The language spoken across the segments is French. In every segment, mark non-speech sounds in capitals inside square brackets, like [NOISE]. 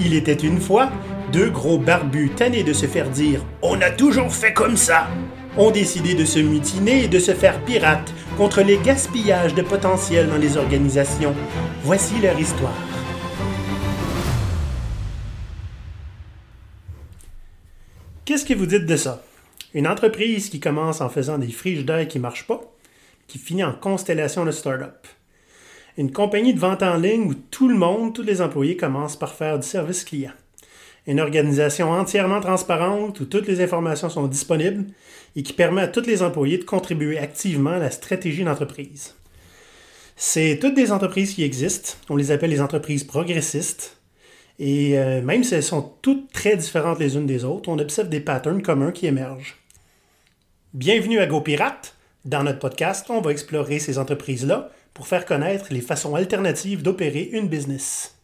Il était une fois deux gros barbus tannés de se faire dire On a toujours fait comme ça ont décidé de se mutiner et de se faire pirates contre les gaspillages de potentiel dans les organisations. Voici leur histoire. Qu'est-ce que vous dites de ça? Une entreprise qui commence en faisant des frigidaires qui ne marchent pas, qui finit en constellation de start-up. Une compagnie de vente en ligne où tout le monde, tous les employés commencent par faire du service client. Une organisation entièrement transparente où toutes les informations sont disponibles et qui permet à tous les employés de contribuer activement à la stratégie d'entreprise. C'est toutes des entreprises qui existent. On les appelle les entreprises progressistes. Et euh, même si elles sont toutes très différentes les unes des autres, on observe des patterns communs qui émergent. Bienvenue à GoPirate. Dans notre podcast, on va explorer ces entreprises-là pour faire connaître les façons alternatives d'opérer une business.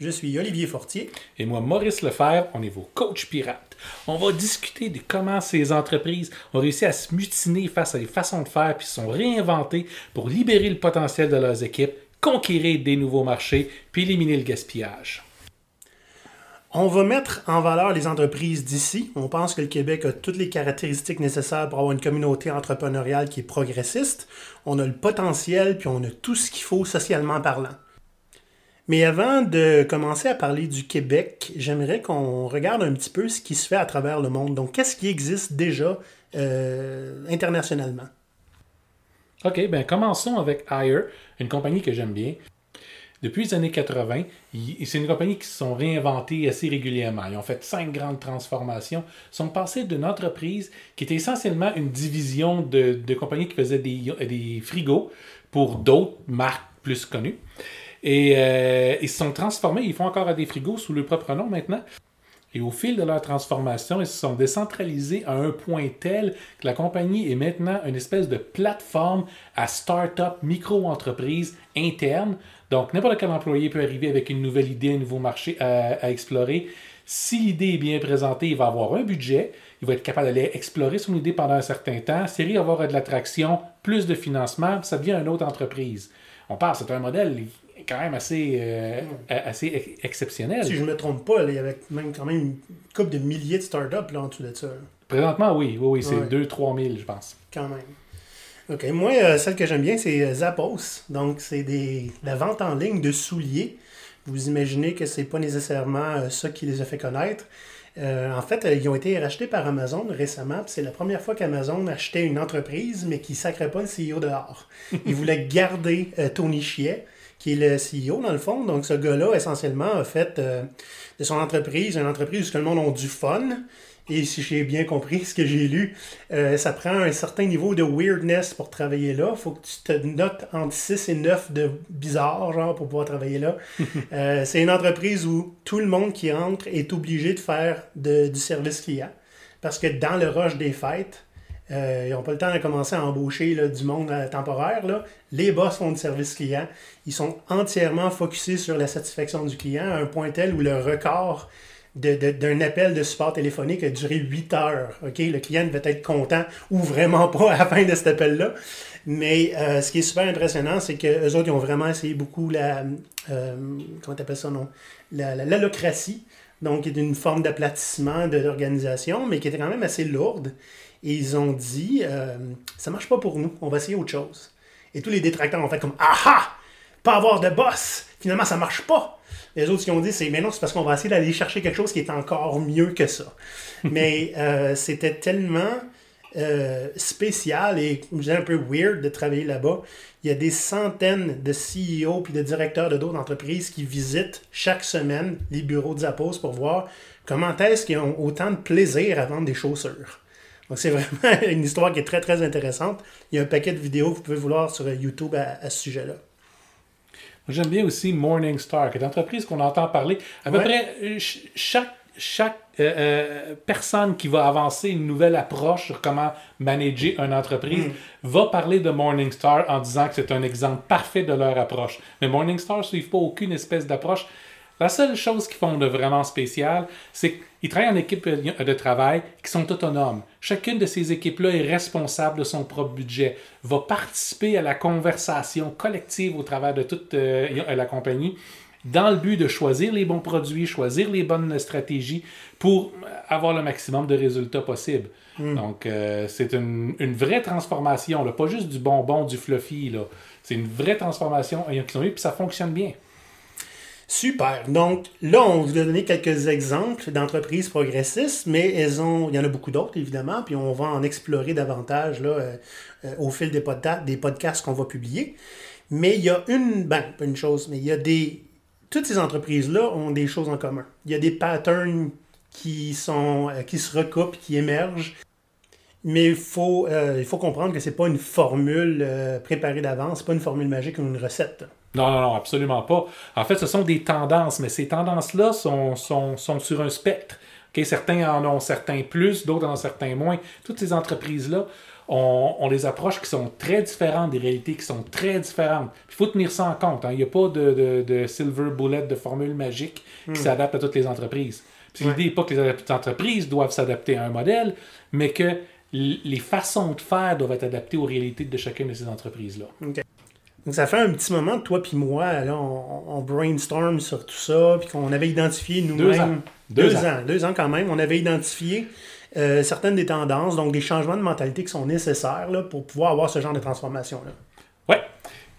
Je suis Olivier Fortier. Et moi, Maurice Lefebvre, on est vos coachs pirates. On va discuter de comment ces entreprises ont réussi à se mutiner face à des façons de faire puis se sont réinventées pour libérer le potentiel de leurs équipes, conquérir des nouveaux marchés puis éliminer le gaspillage. On va mettre en valeur les entreprises d'ici. On pense que le Québec a toutes les caractéristiques nécessaires pour avoir une communauté entrepreneuriale qui est progressiste. On a le potentiel, puis on a tout ce qu'il faut socialement parlant. Mais avant de commencer à parler du Québec, j'aimerais qu'on regarde un petit peu ce qui se fait à travers le monde. Donc, qu'est-ce qui existe déjà euh, internationalement? OK, ben commençons avec Hire, une compagnie que j'aime bien. Depuis les années 80, c'est une compagnie qui se sont réinventées assez régulièrement. Ils ont fait cinq grandes transformations. Ils sont passés d'une entreprise qui était essentiellement une division de, de compagnies qui faisaient des, des frigos pour d'autres marques plus connues. Et euh, ils se sont transformés, ils font encore des frigos sous leur propre nom maintenant. Et au fil de leur transformation, ils se sont décentralisés à un point tel que la compagnie est maintenant une espèce de plateforme à start-up, micro-entreprise interne. Donc, n'importe quel employé peut arriver avec une nouvelle idée, un nouveau marché à, explorer. Si l'idée est bien présentée, il va avoir un budget, il va être capable d'aller explorer son idée pendant un certain temps. Va avoir de l'attraction, plus de financement, ça devient une autre entreprise. On parle, c'est un modèle quand même assez, euh, assez exceptionnel. Si je ne me trompe pas, il y avait même quand même une couple de milliers de startups là, en dessous de ça. Présentement, oui. Oui, oui c'est 2-3 000, je pense. Quand même. OK. Moi, euh, celle que j'aime bien, c'est euh, Zappos. Donc, c'est des la vente en ligne de souliers. Vous imaginez que c'est pas nécessairement ça qui les a fait connaître. en fait, ils ont été rachetés par Amazon récemment. C'est la première fois qu'Amazon achetait une entreprise, mais qui ne sacrait pas le CEO dehors. [LAUGHS] Ils voulaient garder Tony Chiet qui est le CEO dans le fond. Donc ce gars-là, essentiellement, a fait euh, de son entreprise une entreprise où le monde a du fun. Et si j'ai bien compris [LAUGHS] ce que j'ai lu, euh, ça prend un certain niveau de weirdness pour travailler là. Il faut que tu te notes entre 6 et 9 de bizarre, genre, pour pouvoir travailler là. [LAUGHS] Euh, c'est une entreprise où tout le monde qui entre est obligé de faire du service client. Parce que dans le rush des fêtes, euh, ils n'ont pas le temps de commencer à embaucher du monde euh, temporaire. Les boss font du service client. Ils sont entièrement focusés sur la satisfaction du client à un point tel où le record d'un appel de support téléphonique a duré 8 heures. Le client devait être content ou vraiment pas à la fin de cet appel-là. Mais euh, ce qui est super impressionnant, c'est qu'eux autres, ils ont vraiment essayé beaucoup la. comment t'appelles ça, non? L'allocratie. Donc, qui une forme d'aplatissement de l'organisation, mais qui était quand même assez lourde. Et ils ont dit euh, ça marche pas pour nous, on va essayer autre chose. Et tous les détracteurs ont fait comme ah ah Pas avoir de boss Finalement, ça marche pas les autres qui ont dit, c'est mais non, c'est parce qu'on va essayer d'aller chercher quelque chose qui est encore mieux que ça. mais [LAUGHS] euh, c'était tellement euh, spécial et un peu weird de travailler là-bas. Il y a des centaines de CEO puis de directeurs de d'autres entreprises qui visitent chaque semaine les bureaux de Zappos pour voir comment est-ce qu'ils ont autant de plaisir à vendre des chaussures. Donc, c'est vraiment [LAUGHS] une histoire qui est très, très intéressante. Il y a un paquet de vidéos que vous pouvez vouloir sur YouTube à, ce sujet-là. J'aime bien aussi Morningstar, qui est une entreprise qu'on entend parler. À peu près euh, chaque, chaque euh, euh, personne qui va avancer une nouvelle approche sur comment manager une entreprise mm. va parler de Morningstar en disant que c'est un exemple parfait de leur approche. Mais Morningstar ne suit pas aucune espèce d'approche. La seule chose qu'ils font de vraiment spécial, c'est qu'ils travaillent en équipe de travail qui sont autonomes. Chacune de ces équipes-là est responsable de son propre budget, va participer à la conversation collective au travers de toute euh, la compagnie dans le but de choisir les bons produits, choisir les bonnes stratégies pour avoir le maximum de résultats possibles. Donc, euh, c'est une, une vraie transformation, là, pas juste du bonbon, du fluffy. C'est une vraie transformation qu'ils ont eu, puis ça fonctionne bien. Super. Donc là, on vous a donné quelques exemples d'entreprises progressistes, mais elles ont, il y en a beaucoup d'autres, évidemment, puis on va en explorer davantage euh, euh, au fil des, podca- des podcasts qu'on va publier. Mais il y a une, ben, pas une chose, mais il y a des... Toutes ces entreprises-là ont des choses en commun. Il y a des patterns qui, sont, euh, qui se recoupent, qui émergent. Mais il faut, il faut comprendre que c'est pas une formule préparée d'avance, c'est pas une formule magique ou une recette. Non, non, non, absolument pas. En fait, ce sont des tendances, mais ces tendances-là sont, sont, sont sur un spectre. Ok, Certains en ont certains plus, d'autres en ont certains moins. Toutes ces entreprises-là, on, on les approche qui sont très différentes, des réalités qui sont très différentes. Il faut tenir ça en compte. hein. Il n'y a pas de, de, de silver bullet, de formule magique qui s'adapte à toutes les entreprises. Ouais. L'idée n'est pas que les entreprises doivent s'adapter à un modèle, mais que les façons de faire doivent être adaptées aux réalités de chacune de ces entreprises-là. Donc ça fait un petit moment, toi puis moi, là, on, on brainstorm sur tout ça, puis qu'on avait identifié nous-mêmes. Deux ans. Deux, Deux ans. Deux ans quand même. On avait identifié euh, certaines des tendances, donc des changements de mentalité qui sont nécessaires là, pour pouvoir avoir ce genre de transformation-là. Ouais.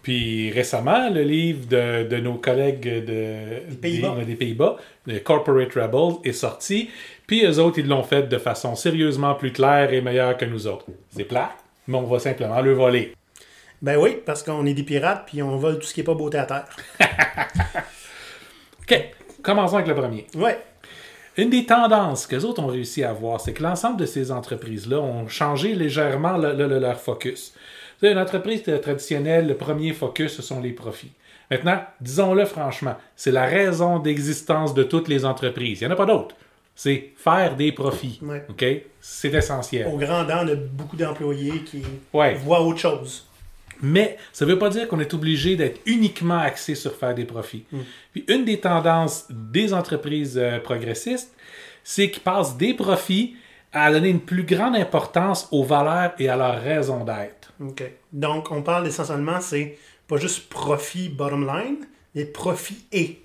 Puis récemment, le livre de, de nos collègues de, des Pays-Bas. le Corporate Rebels, est sorti. Puis eux autres, ils l'ont fait de façon sérieusement plus claire et meilleure que nous autres. C'est plat, mais on va simplement le voler. Ben oui, parce qu'on est des pirates, puis on vole tout ce qui n'est pas beauté à terre. [LAUGHS] OK, commençons avec le premier. Ouais. Une des tendances que les autres ont réussi à avoir, c'est que l'ensemble de ces entreprises-là ont changé légèrement le- le- le- leur focus. Une entreprise traditionnelle, le premier focus, ce sont les profits. Maintenant, disons-le franchement, c'est la raison d'existence de toutes les entreprises. Il n'y en a pas d'autre. C'est faire des profits. Ouais. OK? C'est essentiel. Au grand dent de beaucoup d'employés qui Ouais. voient autre chose. Mais ça ne veut pas dire qu'on est obligé d'être uniquement axé sur faire des profits. Puis une des tendances des entreprises euh, progressistes, c'est qu'ils passent des profits à donner une plus grande importance aux valeurs et à leur raison d'être. OK. Donc, on parle essentiellement, c'est pas juste profit bottom line, mais profit et.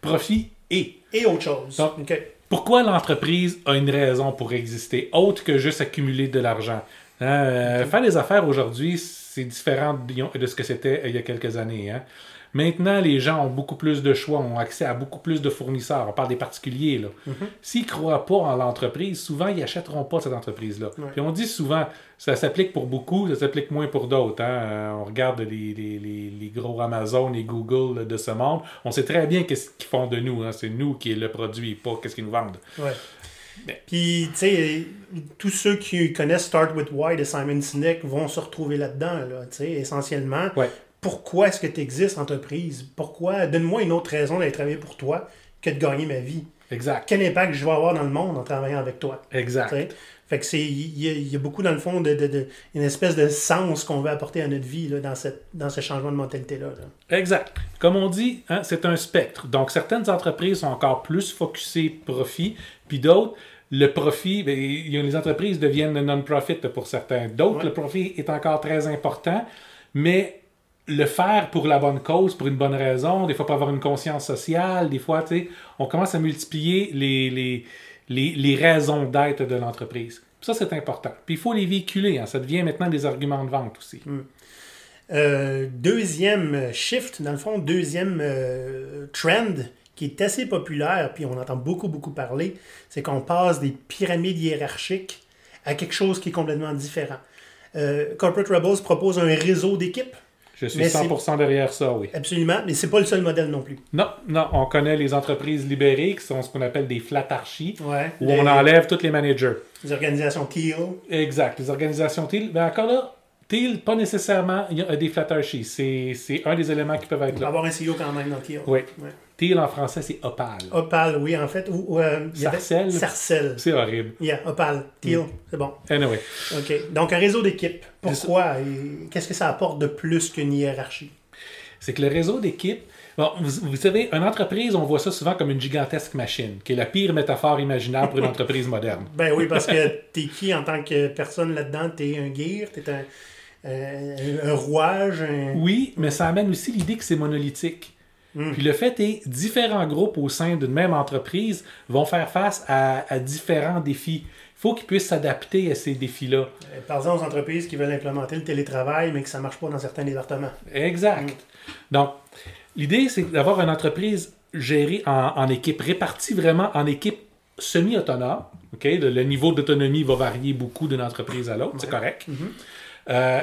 Profit et. Et autre chose. Donc. Pourquoi l'entreprise a une raison pour exister, autre que juste accumuler de l'argent? Euh, Faire des affaires aujourd'hui, c'est différent de ce que c'était il y a quelques années. hein. Maintenant, les gens ont beaucoup plus de choix, ont accès à beaucoup plus de fournisseurs. On parle des particuliers. là. S'ils ne croient pas en l'entreprise, souvent, ils n'achèteront pas cette entreprise-là. Puis on dit souvent, ça s'applique pour beaucoup, ça s'applique moins pour d'autres. hein. Euh, On regarde les, les- les- les gros Amazon et Google de ce monde. On sait très bien qu'est-ce qu'ils font de nous. hein. C'est nous qui est le produit, pas qu'est-ce qu'ils nous vendent. Ouais. Ben. Puis, tu sais, tous ceux qui connaissent Start with Why de Simon Sinek vont se retrouver là-dedans, là, tu sais, essentiellement. Ouais. Pourquoi est-ce que tu existes, entreprise? Pourquoi? Donne-moi une autre raison d'aller travailler pour toi que de gagner ma vie. Exact. Quel impact je vais avoir dans le monde en travaillant avec toi? Exact. Fait que c'est, il y, a- il y a beaucoup, dans le fond, de, de- de- une espèce de sens qu'on veut apporter à notre vie là, dans, cette, dans ce changement de mentalité-là. là. Exact. Comme on dit, hein, c'est un spectre. Donc, certaines entreprises sont encore plus focusées profit, puis d'autres, le profit, ben, les entreprises deviennent non-profit pour certains. D'autres, Ouais. le profit est encore très important, mais le faire pour la bonne cause, pour une bonne raison, des fois pour avoir une conscience sociale, des fois, tu sais, on commence à multiplier les, les, les, les raisons d'être de l'entreprise. Ça, c'est important. Puis il faut les véhiculer. hein. Ça devient maintenant des arguments de vente aussi. Euh, deuxième shift, dans le fond, deuxième euh, trend qui est assez populaire, puis on entend beaucoup, beaucoup parler, c'est qu'on passe des pyramides hiérarchiques à quelque chose qui est complètement différent. Euh, Corporate Rebels propose un réseau d'équipes, Je suis Mais c'est- 100% derrière ça, oui. absolument, mais c'est pas le seul modèle non plus. Non, non, on connaît les entreprises libérées qui sont ce qu'on appelle des flatarchies, Ouais. où les, on enlève tous les managers. les organisations Teal, Exact. Les organisations TIL, ben encore là, TIL, pas nécessairement des flatarchies. C'est un des éléments qui peuvent être va là. avoir un CEO quand même dans Teal. Oui. Ouais. TIL en français, c'est opale. Opal, oui, en fait. Ou, euh, Sarcelle. Sarcelle. C'est horrible. Yeah, Opal, Teal, c'est bon. Anyway. OK. Donc, un réseau d'équipes. Ça. Pourquoi? Qu'est-ce que ça apporte de plus qu'une hiérarchie? c'est que le réseau d'équipe, bon, vous, vous savez, une entreprise, on voit ça souvent comme une gigantesque machine, qui est la pire métaphore imaginable pour une [LAUGHS] entreprise moderne. Ben oui, parce que [LAUGHS] t'es qui en tant que personne là-dedans? T'es un gear, t'es un, euh, un rouage, un... Oui, mais ça amène aussi l'idée que c'est monolithique. Puis le fait est, différents groupes au sein d'une même entreprise vont faire face à, à différents défis. Il faut qu'ils puissent s'adapter à ces défis-là. Euh, Par exemple, aux entreprises qui veulent implémenter le télétravail, mais que ça ne marche pas dans certains départements. Exact. Donc, l'idée, c'est d'avoir une entreprise gérée en, en équipe, répartie vraiment en équipe semi-autonome. Le, le niveau d'autonomie va varier beaucoup d'une entreprise à l'autre, c'est correct. Euh,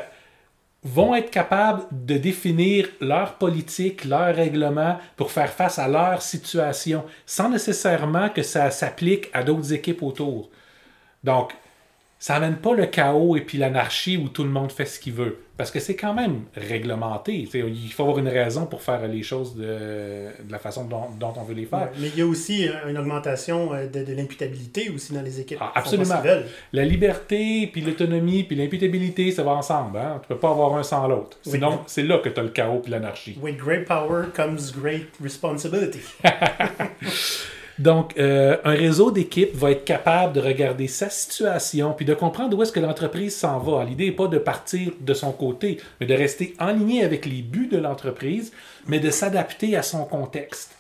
vont être capables de définir leur politique, leurs règlements pour faire face à leur situation, sans nécessairement que ça s'applique à d'autres équipes autour. Donc, ça n'amène pas le chaos et puis l'anarchie où tout le monde fait ce qu'il veut. Parce que c'est quand même réglementé. Il faut avoir une raison pour faire les choses de, de la façon dont, dont on veut les faire. Ouais, Mais il y a aussi euh, une augmentation euh, de, de l'imputabilité aussi dans les équipes. Ah, absolument. La liberté, puis l'autonomie, puis l'imputabilité, ça va ensemble. Hein? Tu peux pas avoir un sans l'autre. Oui. Sinon, c'est là que tu as le chaos puis l'anarchie. With great power comes great responsibility. [LAUGHS] Donc, euh, un réseau d'équipes va être capable de regarder sa situation puis de comprendre où est-ce que l'entreprise s'en va. L'idée n'est pas de partir de son côté, mais de rester en ligne avec les buts de l'entreprise, mais de s'adapter à son contexte.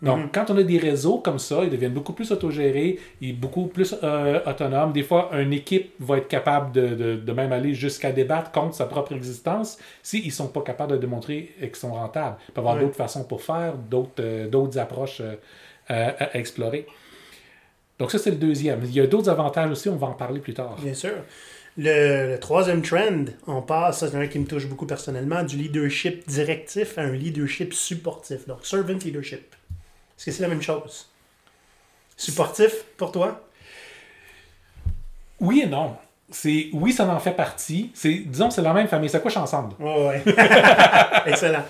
Donc, quand on a des réseaux comme ça, ils deviennent beaucoup plus autogérés, et beaucoup plus euh, autonomes. Des fois, une équipe va être capable de, de- de même aller jusqu'à débattre contre sa propre existence s'ils ne sont pas capables de démontrer qu'ils sont rentables. Il peut y avoir d'autres façons pour faire, d'autres euh, approches euh, à, à explorer. Donc, ça, c'est le deuxième. Il y a d'autres avantages aussi, on va en parler plus tard. Bien sûr. Le, le troisième trend, on passe, ça c'est un qui me touche beaucoup personnellement, du leadership directif à un leadership supportif. Donc, servant leadership. Est-ce que c'est la même chose? Supportif pour toi? Oui et non. C'est oui, ça en fait partie. C'est disons c'est la même famille, ça couche ensemble. Ouais, ouais. [LAUGHS] Excellent.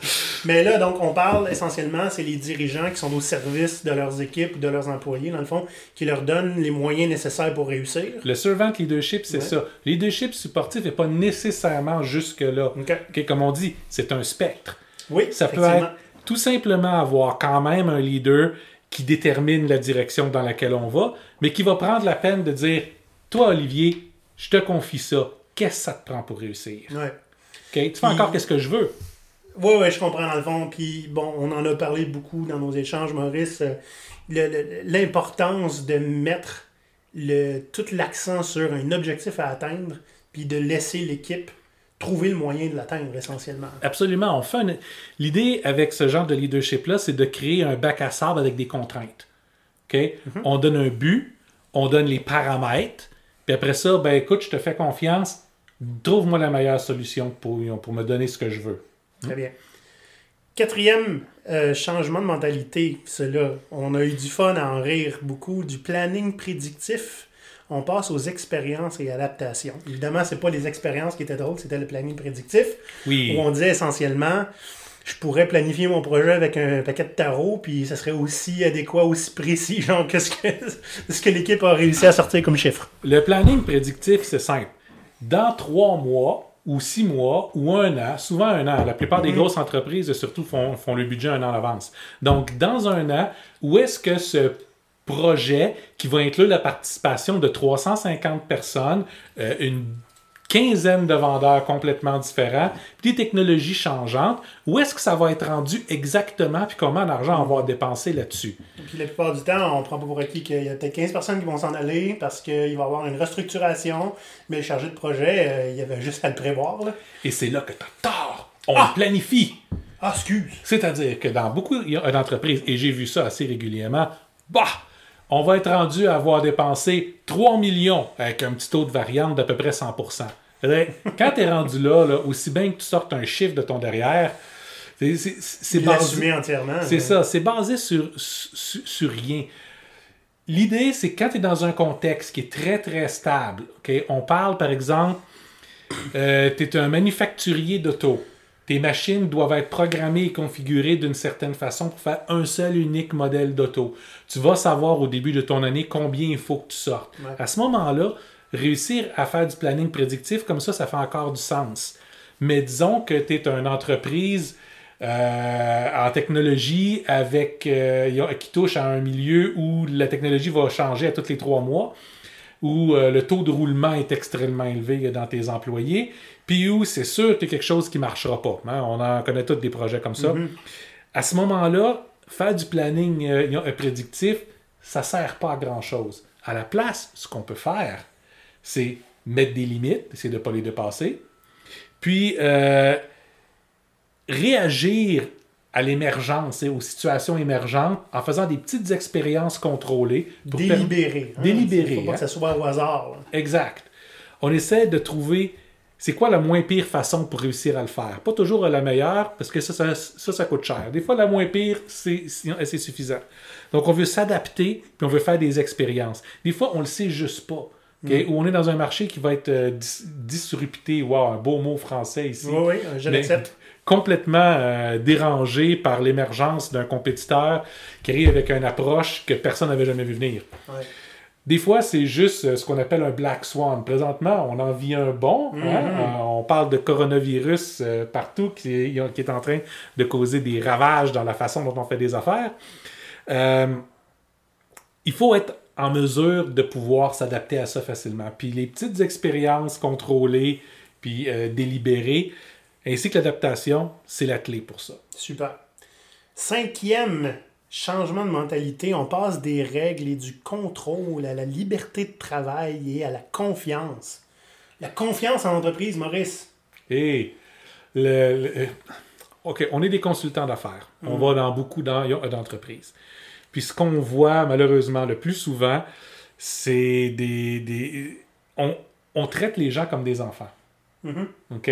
Mais là, donc, on parle essentiellement, c'est les dirigeants qui sont au service de leurs équipes ou de leurs employés, dans le fond, qui leur donnent les moyens nécessaires pour réussir. Le servant leadership, c'est Ouais. ça. Leadership supportif n'est pas nécessairement jusque-là. OK. OK, comme on dit, c'est un spectre. Oui, Ça peut être tout simplement avoir quand même un leader qui détermine la direction dans laquelle on va, mais qui va prendre la peine de dire Toi, Olivier, je te confie ça. Qu'est-ce que ça te prend pour réussir? Ouais. OK? Tu fais encore qu'est-ce que je veux. Oui, oui, je comprends dans le fond. Puis bon, on en a parlé beaucoup dans nos échanges, Maurice. euh, L'importance de mettre le, tout l'accent sur un objectif à atteindre, puis de laisser l'équipe trouver le moyen de l'atteindre essentiellement. Absolument. On fait une- L'idée avec ce genre de leadership-là, c'est de créer un bac à sable avec des contraintes. OK? On donne un but, on donne les paramètres, puis après ça, ben écoute, je te fais confiance, trouve-moi la meilleure solution pour, pour me donner ce que je veux. Très bien. Quatrième euh, changement de mentalité, cela, on a eu du fun à en rire beaucoup, du planning prédictif. On passe aux expériences et adaptations. Évidemment, c'est pas les expériences qui étaient drôles, c'était le planning prédictif. Oui. où on disait essentiellement je pourrais planifier mon projet avec un paquet de tarot, puis ça serait aussi adéquat, aussi précis, [LAUGHS] genre que ce que, ce que l'équipe a réussi à sortir comme chiffre. Le planning prédictif, c'est simple. Dans trois mois, ou six mois, ou un an, souvent un an, la plupart des grosses entreprises, surtout, font, font le budget un an à l'avance. Donc, dans un an, où est-ce que ce projet, qui va inclure la participation de 350 personnes, euh, une quinzaine de vendeurs complètement différents, puis des technologies changeantes, où est-ce que ça va être rendu exactement, puis comment d'argent on va dépenser là-dessus? Puis la plupart du temps, on prend pas pour acquis qu'il y a peut-être 15 personnes qui vont s'en aller parce qu'il va y avoir une restructuration, mais le chargé de projet, euh, il y avait juste à le prévoir. Là. Et c'est là que tu as tort! On le planifie! Ah, excuse! C'est-à-dire que dans beaucoup d'entreprises, et j'ai vu ça assez régulièrement, bah, on va être rendu à avoir dépensé 3 millions avec un petit taux de variante d'à peu près 100 C'est-à-dire, Quand tu es rendu là, là, aussi bien que tu sortes un chiffre de ton derrière, c'est- basé, l'assumer entièrement. c'est hein. ça, c'est basé sur, sur, sur rien. L'idée, c'est que quand tu es dans un contexte qui est très, très stable, on parle par exemple, tu es un manufacturier d'auto. Tes machines doivent être programmées et configurées d'une certaine façon pour faire un seul unique modèle d'auto. Tu vas savoir au début de ton année combien il faut que tu sortes. Ouais. À ce moment-là, réussir à faire du planning prédictif comme ça, ça fait encore du sens. Mais disons que tu es une entreprise euh, en technologie avec euh, qui touche à un milieu où la technologie va changer à tous les trois mois, où euh, le taux de roulement est extrêmement élevé dans tes employés, puis où c'est sûr qu'il y a quelque chose qui ne marchera pas. hein. On en connaît tous des projets comme ça. À ce moment-là, faire du planning euh, prédictif, ça ne sert pas à grand-chose. À la place, ce qu'on peut faire, c'est mettre des limites, essayer de ne pas les dépasser, puis euh, réagir à l'émergence et aux situations émergentes en faisant des petites expériences contrôlées. Pour délibérer. Hein, délibérer. Il faut pas que ça soit au hasard. Exact. On essaie de trouver c'est quoi la moins pire façon pour réussir à le faire. Pas toujours la meilleure, parce que ça, ça, ça, coûte cher. Des fois, la moins pire, c'est suffisant. Donc, on veut s'adapter, puis on veut faire des expériences. Des fois, on le sait juste pas. Mm. Ou on est dans un marché qui va être euh, disrupté. Wow, un beau mot français ici. Oui, oui, je l'accepte complètement euh, dérangé par l'émergence d'un compétiteur qui arrive avec une approche que personne n'avait jamais vu venir. Des fois, c'est juste euh, ce qu'on appelle un black swan. Présentement, on en vit un bon. Hein. Mm-hmm. Euh, on parle de coronavirus partout qui est, qui est, en train de causer des ravages dans la façon dont on fait des affaires. il faut être en mesure de pouvoir s'adapter à ça facilement. Puis les petites expériences contrôlées, puis délibérées, ainsi que l'adaptation, c'est la clé pour ça. Super. Cinquième changement de mentalité, on passe des règles et du contrôle à la liberté de travail et à la confiance. La confiance en entreprise, Maurice. Et le, OK, on est des consultants d'affaires. On mm. va dans beaucoup d'entreprises. Puis ce qu'on voit malheureusement le plus souvent, c'est des. on, on, traite les gens comme des enfants. Mm-hmm. OK?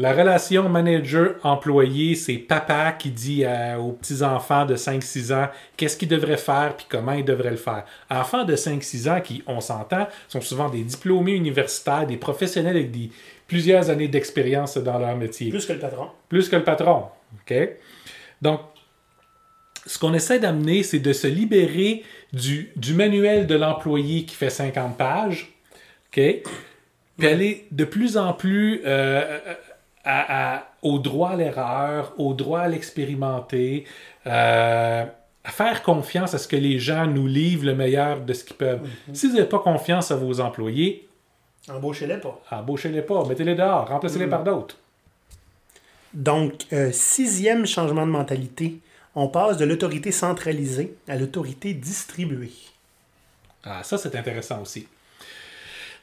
La relation manager-employé, c'est papa qui dit aux petits-enfants de 5-6 ans qu'est-ce qu'ils devraient faire puis comment ils devraient le faire. Enfants de 5-6 ans qui, on s'entend, sont souvent des diplômés universitaires, des professionnels avec des, plusieurs années d'expérience dans leur métier. Plus que le patron. Plus que le patron. OK? Donc, ce qu'on essaie d'amener, c'est de se libérer du, du manuel de l'employé qui fait 50 pages, OK? Puis aller de plus en plus euh, au droit à l'erreur, au droit à l'expérimenter, euh, à faire confiance à ce que les gens nous livrent le meilleur de ce qu'ils peuvent. Mhm. Si vous n'avez pas confiance à vos employés, embauchez-les pas. Embauchez-les pas, mettez-les dehors, remplacez-les mhm. par d'autres. Donc, euh, sixième changement de mentalité, on passe de l'autorité centralisée à l'autorité distribuée. Ah, ça, c'est intéressant aussi.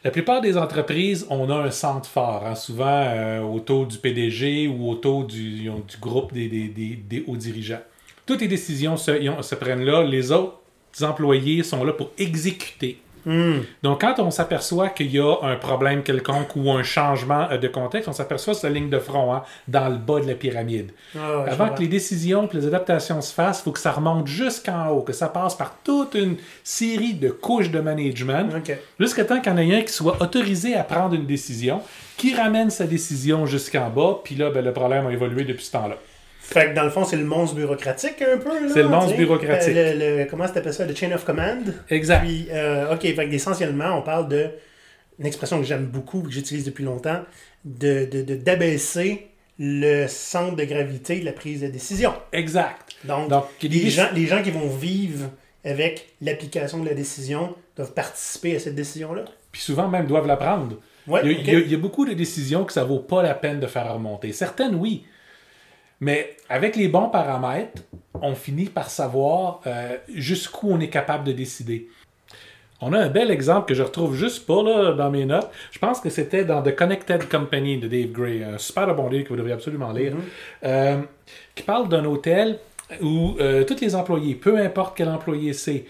La plupart des entreprises, on a un centre fort, hein, souvent euh, autour du PDG ou autour du, du groupe des, hauts dirigeants. Toutes les décisions se prennent là. Les autres employés sont là pour exécuter Hmm. Donc, quand on s'aperçoit qu'il y a un problème quelconque ou un changement euh, de contexte, on s'aperçoit cette ligne de front hein, dans le bas de la pyramide. Ah Avant que les décisions et les adaptations se fassent, il faut que ça remonte jusqu'en haut, que ça passe par toute une série de couches de management, jusqu'à temps qu'il y en ait un qui soit autorisé à prendre une décision, qui ramène sa décision jusqu'en bas, puis là, ben, le problème a évolué depuis ce temps-là. Fait que dans le fond, c'est le monstre bureaucratique un peu. C'est le monstre bureaucratique. Le, le, comment ça Le chain of command. Exact. Puis, euh, OK, fait essentiellement, on parle de une expression que j'aime beaucoup, que j'utilise depuis longtemps, de, d'abaisser le centre de gravité de la prise de décision. Exact. Donc, les, gens, les gens qui vont vivre avec l'application de la décision doivent participer à cette décision-là. Puis souvent même doivent la prendre. Ouais, il, y a, il, y a, beaucoup de décisions que ça vaut pas la peine de faire remonter. Certaines, oui. Mais avec les bons paramètres, on finit par savoir euh, jusqu'où on est capable de décider. On a un bel exemple que je retrouve juste pas là, dans mes notes. Je pense que c'était dans The Connected Company de Dave Gray, un super bon livre que vous devriez absolument lire, mm-hmm. euh, qui parle d'un hôtel où euh, tous les employés, peu importe quel employé c'est,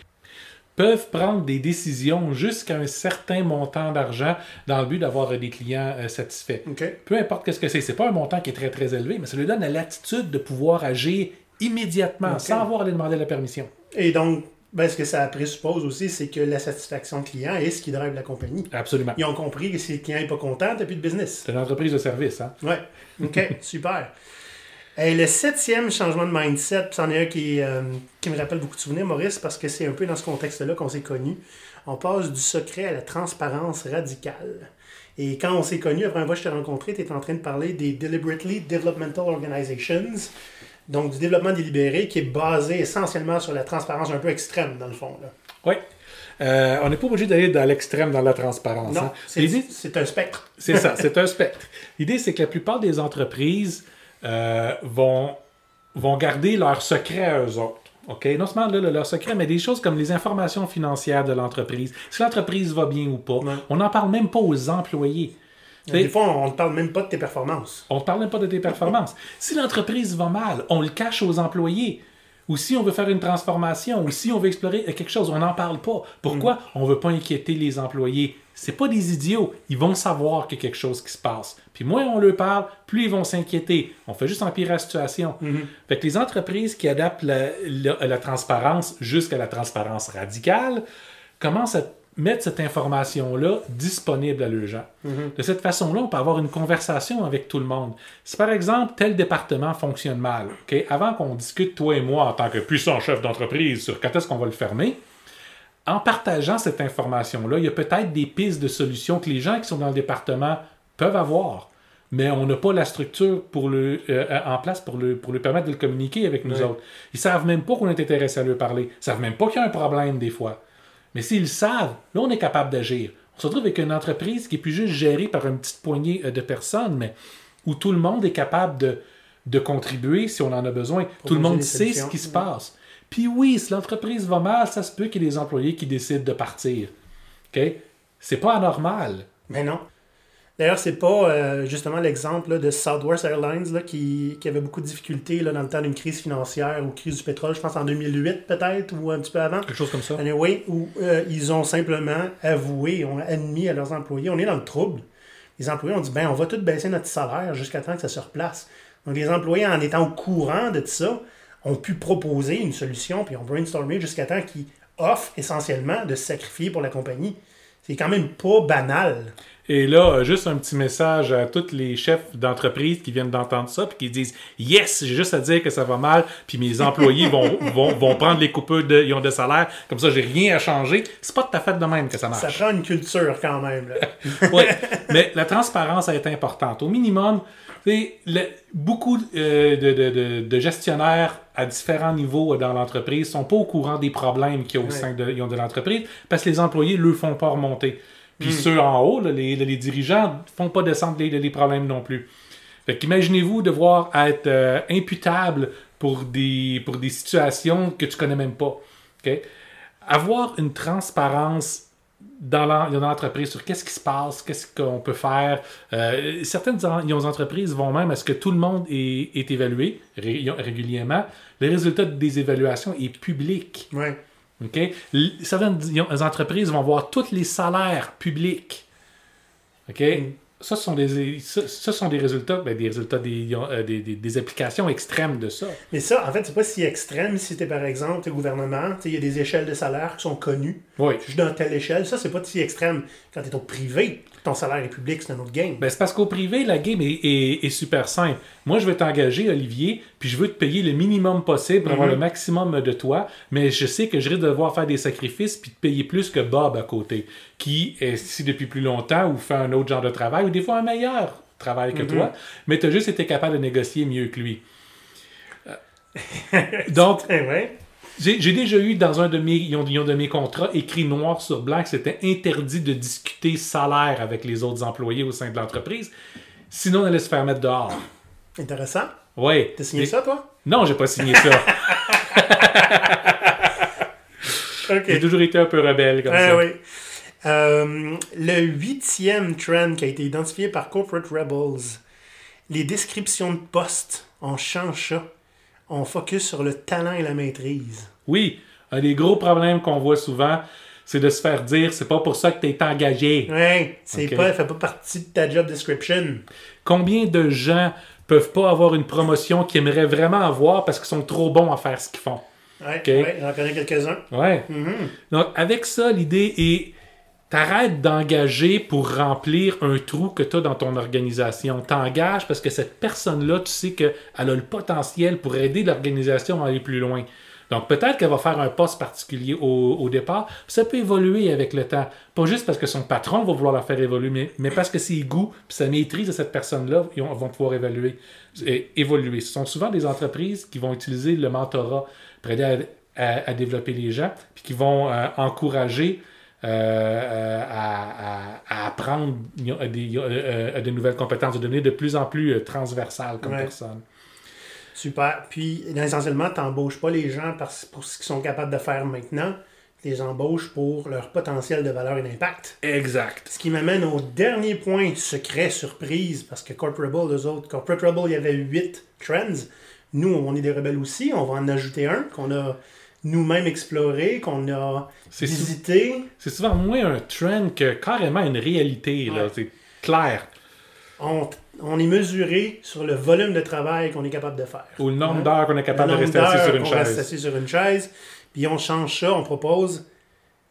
peuvent prendre des décisions jusqu'à un certain montant d'argent dans le but d'avoir des clients euh, satisfaits. Peu importe ce que c'est. C'est pas un montant qui est très très élevé, mais ça lui donne la latitude de pouvoir agir immédiatement sans avoir à aller demander la permission. Et donc, ben, ce que ça présuppose aussi, c'est que la satisfaction client est ce qui drive la compagnie. Absolument. Ils ont compris que si le client n'est pas content, tu plus de business. C'est une entreprise de service, hein? Oui. OK, [LAUGHS] super. Et le septième changement de mindset, c'en est un qui, euh, qui me rappelle beaucoup de souvenirs, Maurice, parce que c'est un peu dans ce contexte-là qu'on s'est connus. On passe du secret à la transparence radicale. Et quand on s'est connus, après un fois je t'ai rencontré, tu étais en train de parler des Deliberately Developmental Organizations, donc du développement délibéré qui est basé essentiellement sur la transparence un peu extrême, dans le fond. Là. Oui. Euh, on n'est pas obligé d'aller dans l'extrême dans la transparence. Non, hein. c'est un spectre. C'est ça, [LAUGHS] c'est un spectre. L'idée, c'est que la plupart des entreprises euh, vont vont garder leur secret à eux autres. OK? Non seulement là, leur secret, mais des choses comme les informations financières de l'entreprise. Si l'entreprise va bien ou pas. On n'en parle même pas aux employés. Des fois, on ne parle même pas de tes performances. On ne parle même pas de tes performances. [LAUGHS] si l'entreprise va mal, on le cache aux employés. Ou si on veut faire une transformation, ou si on veut explorer quelque chose, on n'en parle pas. Pourquoi? Mm. On ne veut pas inquiéter les employés. C'est pas des idiots. Ils vont savoir qu'il y a quelque chose qui se passe. Puis moins on leur parle, plus ils vont s'inquiéter. On fait juste empirer la situation. Mm-hmm. Fait que les entreprises qui adaptent la, la transparence jusqu'à la transparence radicale commencent à mettre cette information-là disponible à leurs gens. Mhm. De cette façon-là, on peut avoir une conversation avec tout le monde. Si par exemple, tel département fonctionne mal, avant qu'on discute, toi et moi, en tant que puissant chef d'entreprise, sur quand est-ce qu'on va le fermer, en partageant cette information-là, il y a peut-être des pistes de solutions que les gens qui sont dans le département peuvent avoir. Mais on n'a pas la structure pour le, euh, en place pour le, pour le permettre de le communiquer avec nous autres. Ils savent même pas qu'on est intéressé à leur parler. Ils savent même pas qu'il y a un problème des fois. Mais s'ils savent, là, on est capable d'agir. On se retrouve avec une entreprise qui est plus juste gérée par une petite poignée euh, de personnes, mais où tout le monde est capable de, de contribuer si on en a besoin. tout le monde sait ce qui se passe. Puis oui, si l'entreprise va mal, ça se peut qu'il y ait des employés qui décident de partir. OK? C'est pas anormal. Mais non. D'ailleurs, c'est pas euh, justement l'exemple de Southwest Airlines là, qui, qui, avait beaucoup de difficultés là, dans le temps d'une crise financière ou crise du pétrole, je pense en 2008 peut-être, ou un petit peu avant. Quelque chose comme ça. Anyway, où euh, ils ont simplement avoué, ont admis à leurs employés, on est dans le trouble. Les employés ont dit, ben on va tout baisser notre salaire jusqu'à temps que ça se replace. Donc les employés, en étant au courant de ça, ont pu proposer une solution, puis ont brainstormé jusqu'à temps qu'ils offrent essentiellement de sacrifier pour la compagnie. C'est quand même pas banal. Et là, juste un petit message à tous les chefs d'entreprise qui viennent d'entendre ça puis qui disent Yes, j'ai juste à dire que ça va mal, puis mes employés vont, [LAUGHS] vont, prendre les coupures de, ils ont de salaire, comme ça, j'ai rien à changer. C'est pas de ta fête de même que ça marche. Ça prend une culture quand même. [LAUGHS] oui, mais la transparence est importante. Au minimum, beaucoup euh, de, de, gestionnaires à différents niveaux dans l'entreprise sont pas au courant des problèmes qu'il y a au sein de, de l'entreprise parce que les employés ne le font pas remonter. Puis hmm. ceux en haut, les, les, dirigeants, font pas descendre les, les problèmes non plus. Fait qu'imaginez-vous devoir être euh, imputable pour des, pour des situations que tu connais même pas. Avoir une transparence dans l'entreprise sur qu'est-ce qui se passe, qu'est-ce qu'on peut faire. Euh, certaines entreprises vont même à ce que tout le monde est, est évalué régulièrement. Le résultat des évaluations est public. Ouais. OK? Certaines entreprises vont voir tous les salaires publics. OK? Mm. Ça, ce sont des, ça, sont des résultats, ben, des résultats euh, des, des, des, applications extrêmes de ça. Mais ça, en fait, c'est pas si extrême si c'était, par exemple, le gouvernement, il y a des échelles de salaire qui sont connues. Oui. Juste dans telle échelle, ça, c'est pas si extrême. Quand tu es au privé, ton salaire est public, c'est un autre game. Ben, c'est parce qu'au privé, la game est, super simple. Moi, je vais t'engager, Olivier, puis je veux te payer le minimum possible pour avoir mhm. le maximum de toi, mais je sais que je risque de devoir faire des sacrifices puis te payer plus que Bob à côté, qui est ici depuis plus longtemps ou fait un autre genre de travail, ou des fois un meilleur travail que mhm. toi, mais tu as juste été capable de négocier mieux que lui. Donc, [LAUGHS] ouais. J'ai déjà eu dans un de mes, ils ont, de mes contrats écrit noir sur blanc que c'était interdit de discuter salaire avec les autres employés au sein de l'entreprise. Sinon, on allait se faire mettre dehors. Intéressant. Oui. T'as signé ça, toi? Non, j'ai pas signé ça. [LAUGHS] J'ai toujours été un peu rebelle comme ça. Oui. Euh, le huitième trend qui a été identifié par Corporate Rebels, les descriptions de postes, on change ça on focus sur le talent et la maîtrise. Oui, un des gros problèmes qu'on voit souvent, c'est de se faire dire c'est pas pour ça que tu es engagé. Oui, c'est pas, fait pas partie de ta job description. Combien de gens peuvent pas avoir une promotion qu'ils aimeraient vraiment avoir parce qu'ils sont trop bons à faire ce qu'ils font? Oui, ouais, j'en connais quelques-uns. Oui. Mm-hmm. Donc, avec ça, l'idée est T'arrêtes d'engager pour remplir un trou que tu as dans ton organisation. T'engages parce que cette personne-là, tu sais qu'elle a le potentiel pour aider l'organisation à aller plus loin. Donc peut-être qu'elle va faire un poste particulier au, départ. Ça peut évoluer avec le temps. Pas juste parce que son patron va vouloir la faire évoluer, mais, parce que ses goûts et sa maîtrise de cette personne-là vont pouvoir évoluer. Ce sont souvent des entreprises qui vont utiliser le mentorat pour aider à, développer les gens, puis qui vont euh, encourager euh, euh, à, apprendre des, de nouvelles compétences, de devenir de plus en plus euh, transversal comme personne. Super. Puis, essentiellement, tu n'embauches pas les gens pour ce qu'ils sont capables de faire maintenant. Tu les embauches pour leur potentiel de valeur et d'impact. Exact. Ce qui m'amène au dernier point, secret, surprise, parce que Corporate Rebel, eux autres, Corporate Rebel, il y avait huit trends. Nous, on est des rebelles aussi. On va en ajouter un qu'on a nous-mêmes exploré, qu'on a sou- visité. C'est souvent moins un trend que carrément une réalité. là. C'est clair. On, on est mesuré sur le volume de travail qu'on est capable de faire. Ou le nombre Hein? d'heures qu'on est capable Le de rester assis sur une reste chaise. assis sur une chaise. Puis on change ça, on propose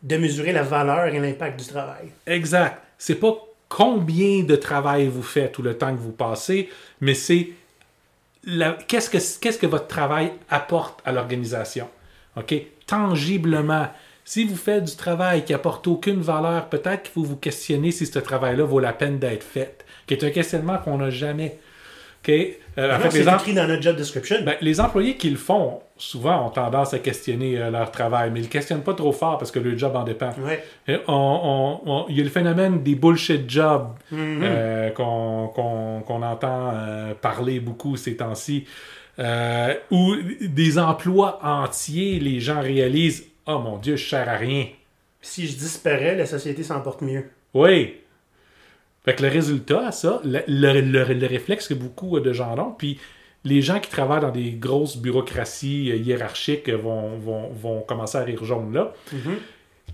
de mesurer la valeur et l'impact du travail. Exact. C'est pas combien de travail vous faites ou le temps que vous passez, mais c'est la- qu'est-ce que qu'est-ce que votre travail apporte à l'organisation? OK? Tangiblement. Si vous faites du travail qui apporte aucune valeur, peut-être qu'il faut vous questionner si ce travail-là vaut la peine d'être fait. Qui est un questionnement qu'on n'a jamais. OK? Euh, c'est écrit dans notre job description. ben, les employés qui le font, souvent, ont tendance à questionner euh, leur travail, mais ils ne le questionnent pas trop fort parce que le job en dépend. Ouais. Et on- on- on- Il y a le phénomène des bullshit jobs Mhm. euh, qu'on entend euh, parler beaucoup ces temps-ci, euh, où des emplois entiers, les gens réalisent Oh mon Dieu, je sers à rien. Si je disparais, la société s'en porte mieux. Oui. Fait que le résultat, ça, le, le- le- le réflexe que beaucoup de gens ont, puis les gens qui travaillent dans des grosses bureaucraties euh, hiérarchiques vont, vont, vont commencer à rire jaune là. Mhm.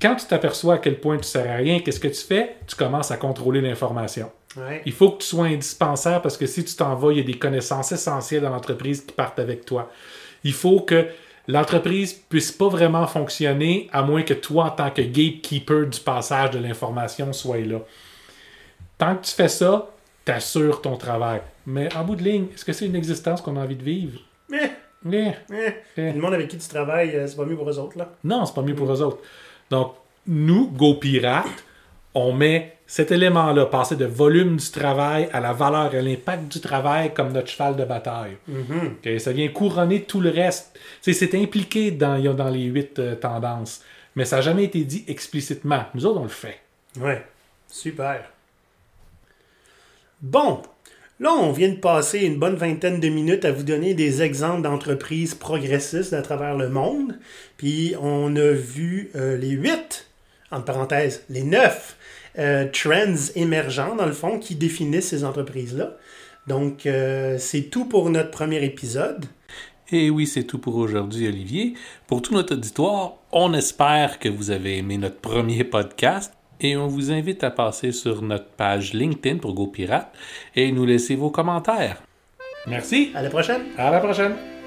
Quand tu t'aperçois à quel point tu sers à rien, qu'est-ce que tu fais? Tu commences à contrôler l'information. Ouais. Il faut que tu sois indispensable parce que si tu t'en vas, il y a des connaissances essentielles dans l'entreprise qui partent avec toi. Il faut que l'entreprise puisse pas vraiment fonctionner à moins que toi, en tant que gatekeeper du passage de l'information, sois là. Tant que tu fais ça, tu assures ton travail. Mais en bout de ligne, est-ce que c'est une existence qu'on a envie de vivre? Mais, mais, eh. le monde avec qui tu travailles, euh, c'est pas mieux pour eux autres, là. Non, c'est pas mieux pour eux autres. Donc, nous, Go Pirate, on met cet élément-là, passer de volume du travail à la valeur et à l'impact du travail comme notre cheval de bataille. Mhm. Ça vient couronner tout le reste. C'est impliqué dans, dans les huit euh, tendances, mais ça n'a jamais été dit explicitement. Nous autres, on le fait. Ouais. Super. Bon. Là, on vient de passer une bonne vingtaine de minutes à vous donner des exemples d'entreprises progressistes à travers le monde. Puis on a vu euh, les huit, entre parenthèses, les neuf euh, trends émergents, dans le fond, qui définissent ces entreprises-là. Donc, euh, c'est tout pour notre premier épisode. Et oui, c'est tout pour aujourd'hui, Olivier. Pour tout notre auditoire, on espère que vous avez aimé notre premier podcast et on vous invite à passer sur notre page LinkedIn pour GoPirate et nous laisser vos commentaires. Merci. À la prochaine! À la prochaine.